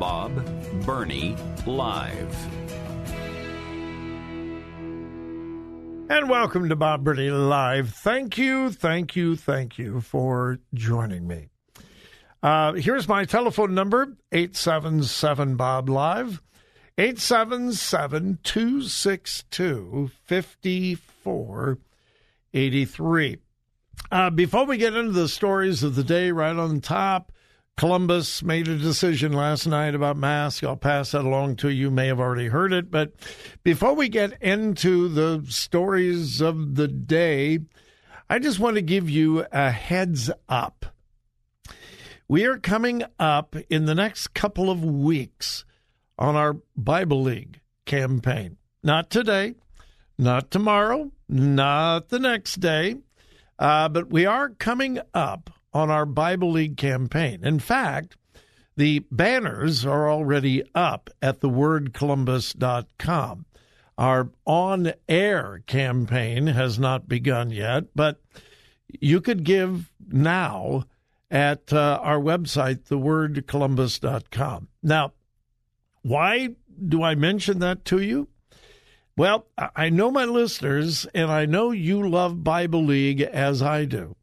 Bob Burney Live. And welcome to Bob Burney Live. Thank you, thank you, thank you for joining me. Uh, here's my telephone number 877 Bob Live, 877 262 5483. Uh, before we get into the stories of the day, right on top, Columbus made a decision last night about masks. I'll pass that along to you. You may have already heard it. But before we get into the stories of the day, I just want to give you a heads up. We are coming up in the next couple of weeks on our Bible League campaign. Not today, not tomorrow, not the next day, uh, but we are coming up on our Bible League campaign. In fact, the banners are already up at thewordcolumbus.com. Our on air campaign has not begun yet, but you could give now at uh, our website, thewordcolumbus.com. Now, why do I mention that to you? Well, I know my listeners, and I know you love Bible League as I do.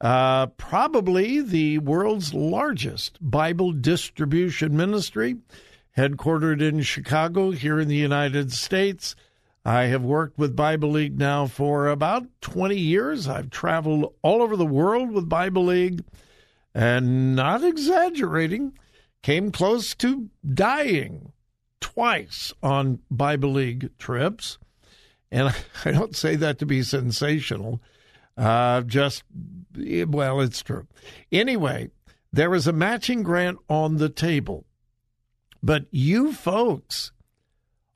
Uh, probably the world's largest Bible distribution ministry, headquartered in Chicago here in the United States. I have worked with Bible League now for about 20 years. I've traveled all over the world with Bible League and not exaggerating, came close to dying twice on Bible League trips. And I don't say that to be sensational. Uh, just, well, it's true. Anyway, there is a matching grant on the table, but you folks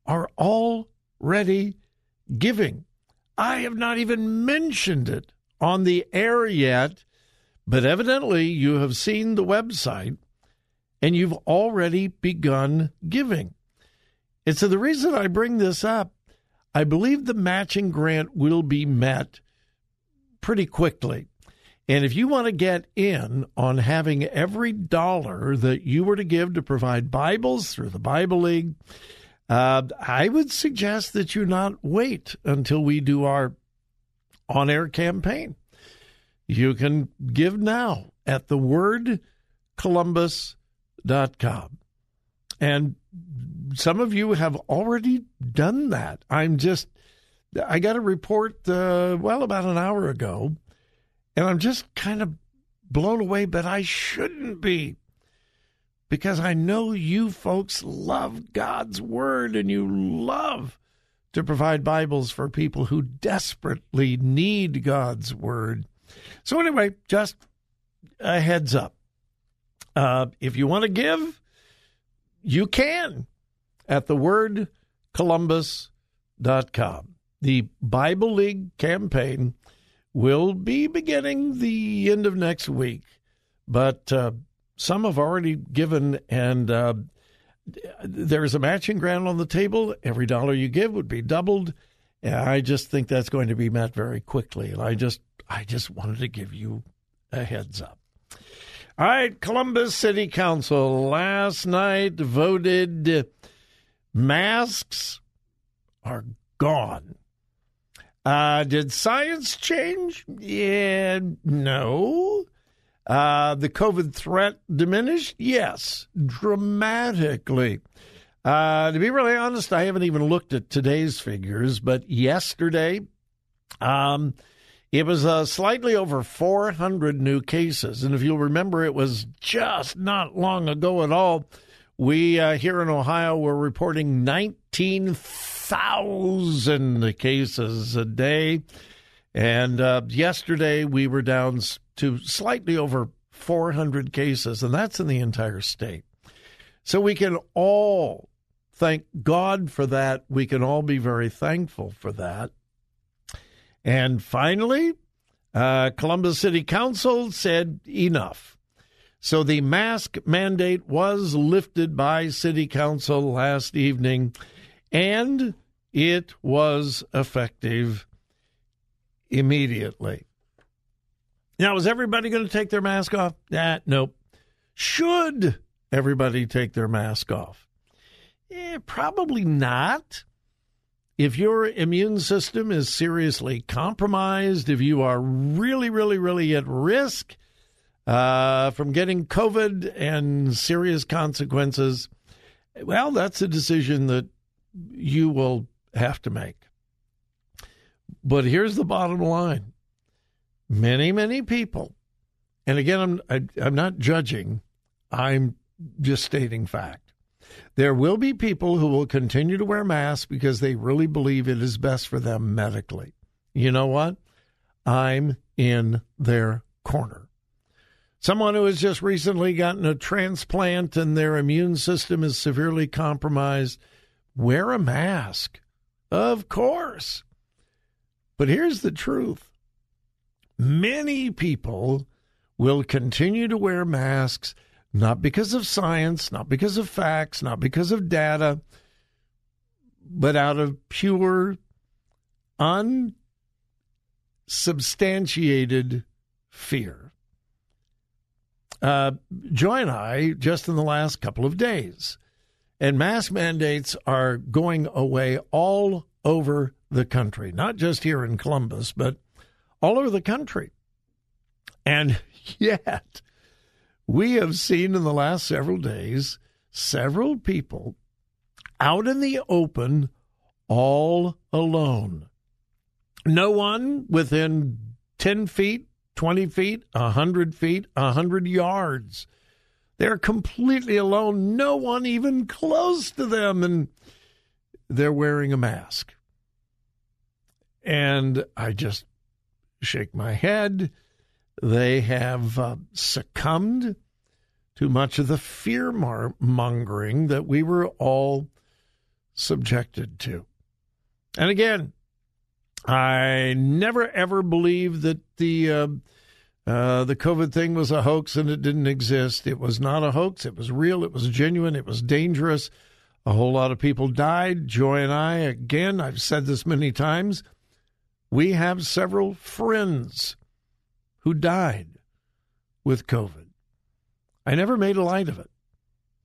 are already giving. I have not even mentioned it on the air yet, but evidently you have seen the website and you've already begun giving. And so the reason I bring this up, I believe the matching grant will be met pretty quickly. And if you want to get in on having every dollar that you were to give to provide Bibles through the Bible League, uh, I would suggest that you not wait until we do our on air campaign. You can give now at thewordcolumbus.com. And some of you have already done that. I'm just I got a report, uh, well, about an hour ago, and I'm just kind of blown away, but I shouldn't be because I know you folks love God's Word and you love to provide Bibles for people who desperately need God's Word. So, anyway, just a heads up. Uh, if you want to give, you can at thewordcolumbus.com. The Bible League campaign will be beginning the end of next week, but uh, some have already given, and uh, there's a matching grant on the table. Every dollar you give would be doubled. I just think that's going to be met very quickly, and I just I just wanted to give you a heads up. All right, Columbus City Council last night voted masks are gone. Uh, did science change? Yeah, no. Uh, the COVID threat diminished? Yes, dramatically. Uh, to be really honest, I haven't even looked at today's figures, but yesterday, um, it was uh, slightly over 400 new cases. And if you'll remember, it was just not long ago at all. We uh, here in Ohio were reporting 19,000 cases a day. And uh, yesterday we were down to slightly over 400 cases, and that's in the entire state. So we can all thank God for that. We can all be very thankful for that. And finally, uh, Columbus City Council said enough. So the mask mandate was lifted by City Council last evening, and it was effective immediately. Now, is everybody going to take their mask off? That nope. Should everybody take their mask off? Eh, probably not. If your immune system is seriously compromised, if you are really, really, really at risk uh, from getting COVID and serious consequences, well, that's a decision that you will have to make. But here's the bottom line many, many people, and again, I'm, I, am i am not judging, I'm just stating fact there will be people who will continue to wear masks because they really believe it is best for them medically. You know what? I'm in their corner. Someone who has just recently gotten a transplant and their immune system is severely compromised, wear a mask. Of course. But here's the truth many people will continue to wear masks not because of science, not because of facts, not because of data, but out of pure, unsubstantiated fear. Uh, Joy and I, just in the last couple of days, and mask mandates are going away all over the country, not just here in Columbus, but all over the country. And yet, we have seen in the last several days several people out in the open all alone. No one within 10 feet, 20 feet, 100 feet, 100 yards. They're completely alone, no one even close to them, and they're wearing a mask. And I just shake my head they have uh, succumbed to much of the fear mongering that we were all subjected to. And again, I never ever believed that the uh, uh, the COVID thing was a hoax and it didn't exist. It was not a hoax. It was real. It was genuine. It was dangerous. A whole lot of people died. Joy and I, again, I've said this many times, we have several friends who died with COVID. I never made a light of it,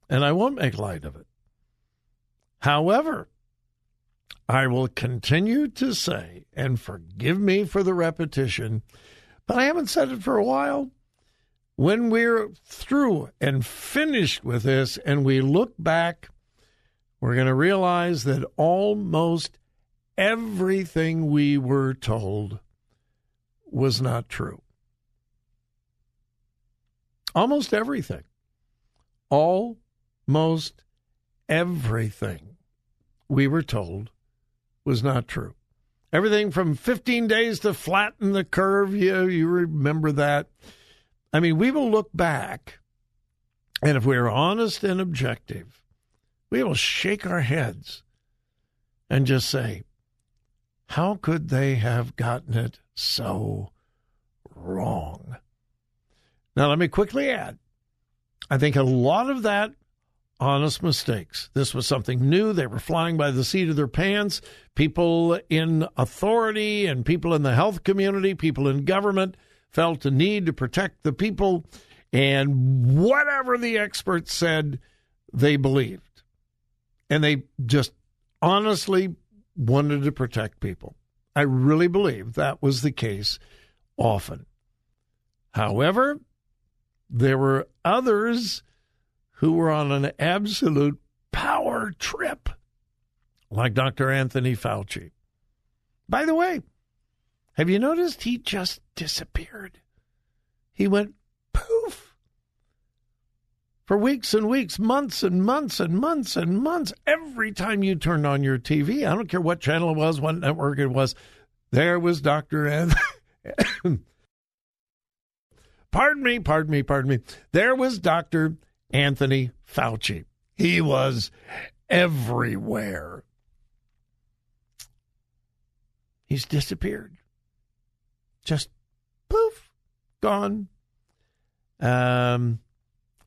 and I won't make light of it. However, I will continue to say, and forgive me for the repetition, but I haven't said it for a while. When we're through and finished with this and we look back, we're going to realize that almost everything we were told was not true. Almost everything. Almost everything we were told was not true. Everything from 15 days to flatten the curve, you, you remember that. I mean, we will look back, and if we're honest and objective, we will shake our heads and just say, how could they have gotten it so wrong? Now, let me quickly add I think a lot of that honest mistakes. This was something new. They were flying by the seat of their pants. People in authority and people in the health community, people in government felt a need to protect the people. And whatever the experts said, they believed. And they just honestly wanted to protect people. I really believe that was the case often. However, there were others who were on an absolute power trip, like Dr. Anthony Fauci. By the way, have you noticed he just disappeared? He went poof. For weeks and weeks, months and months and months and months, every time you turned on your TV, I don't care what channel it was, what network it was, there was Dr. Anthony. pardon me, pardon me, pardon me. There was Dr. Anthony Fauci. He was everywhere. He's disappeared. Just poof, gone. Um,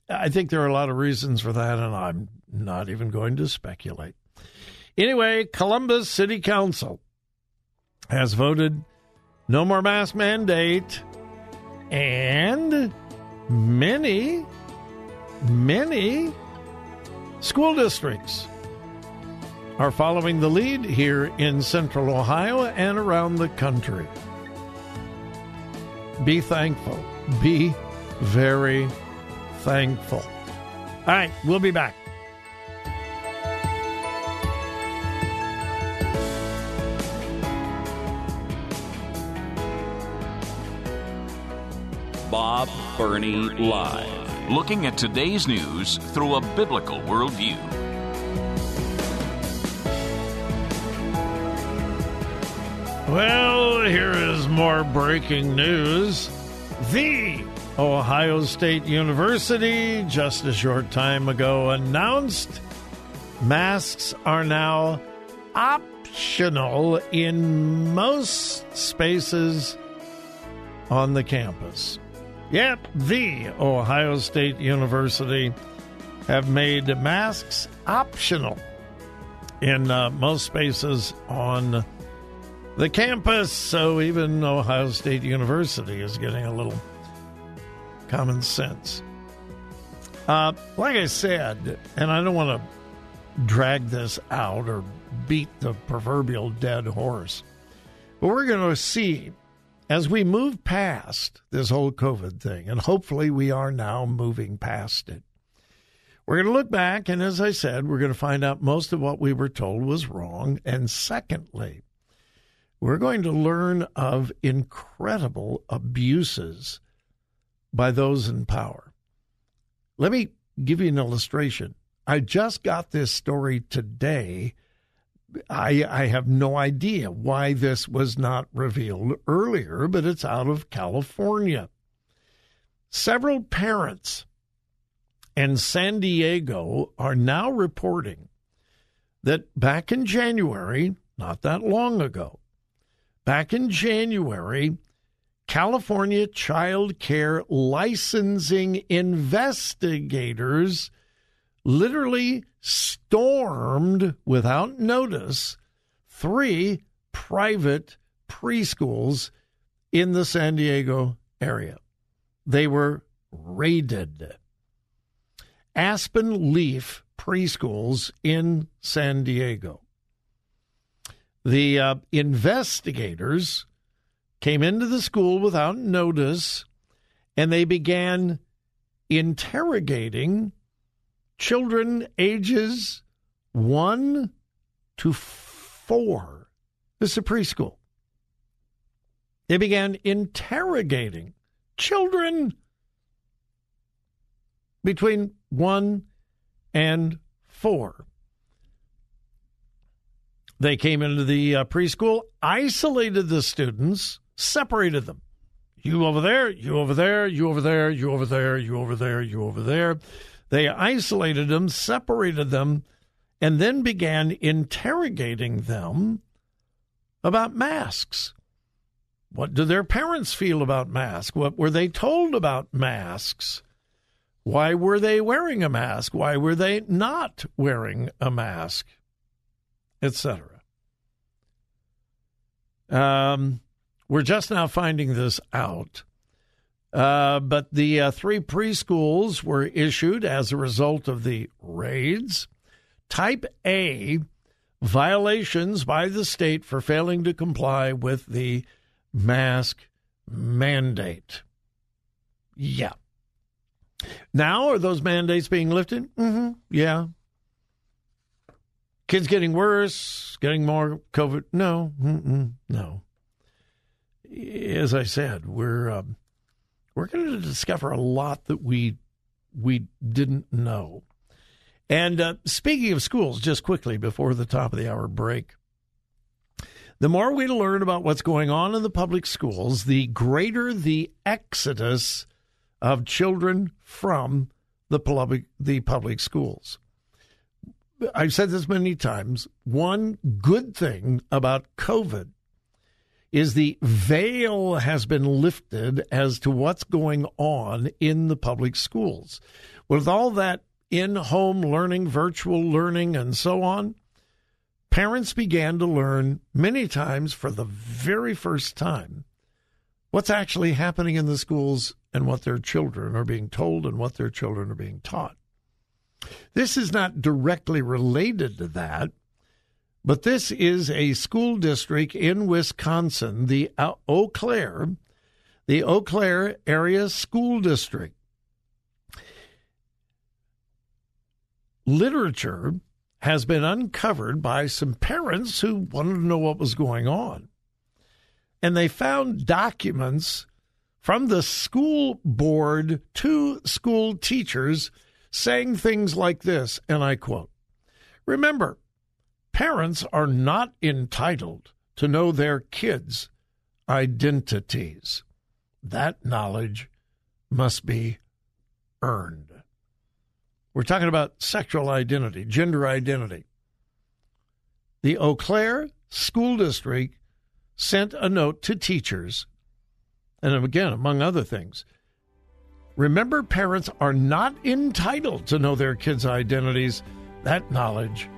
I think there are a lot of reasons for that, and I'm not even going to speculate. Anyway, Columbus City Council has voted no more mask mandate, and many many school districts are following the lead here in central Ohio and around the country. Be thankful. Be very thankful. All right, we'll be back. Bob Burney Live looking at today's news through a biblical worldview. Well, here is more breaking news. The Ohio State University, just a short time ago, announced masks are now optional in most spaces on the campus. Yep, the Ohio State University have made masks optional in uh, most spaces on the campus. So even Ohio State University is getting a little common sense. Uh, like I said, and I don't want to drag this out or beat the proverbial dead horse, but we're going to see as we move past this whole COVID thing, and hopefully we are now moving past it, we're going to look back, and as I said, we're going to find out most of what we were told was wrong. And secondly, we're going to learn of incredible abuses by those in power. Let me give you an illustration. I just got this story today I, I have no idea why this was not revealed earlier, but it's out of California. Several parents in San Diego are now reporting that back in January, not that long ago, back in January, California child care licensing investigators literally stormed without notice three private preschools in the San Diego area. They were raided. Aspen Leaf preschools in San Diego. The uh, investigators came into the school without notice and they began interrogating children ages one to four. This is preschool. They began interrogating children between one and four. They came into the uh, preschool, isolated the students, separated them You over there, you over there, you over there, you over there, you over there, you over there. They isolated them, separated them, and then began interrogating them about masks. What do their parents feel about masks? What were they told about masks? Why were they wearing a mask? Why were they not wearing a mask? Etc. Um, we're just now finding this out. Uh, but the uh, three preschools were issued as a result of the raids. Type A violations by the state for failing to comply with the mask mandate. Yeah. Now, are those mandates being lifted? Mm-hmm. Yeah. Kids getting worse, getting more COVID? No, Mm-mm. no. As I said, we're um, we're going to discover a lot that we we didn't know. And uh, speaking of schools, just quickly before the top of the hour break, the more we learn about what's going on in the public schools, the greater the exodus of children from the public the public schools. I've said this many times. One good thing about COVID is the veil has been lifted as to what's going on in the public schools. With all that in home learning, virtual learning, and so on, parents began to learn many times for the very first time what's actually happening in the schools and what their children are being told and what their children are being taught. This is not directly related to that, but this is a school district in Wisconsin, the Eau Claire, the Eau Claire Area School District. Literature has been uncovered by some parents who wanted to know what was going on. And they found documents from the school board to school teachers saying things like this, and I quote Remember, parents are not entitled to know their kids' identities. That knowledge must be earned. We're talking about sexual identity, gender identity. The Eau Claire School District sent a note to teachers, and again, among other things, Remember, parents are not entitled to know their kids' identities. That knowledge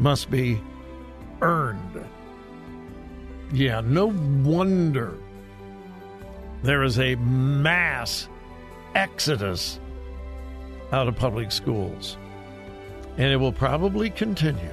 must be earned. Yeah, no wonder there is a mass exodus out of public schools. And it will probably continue.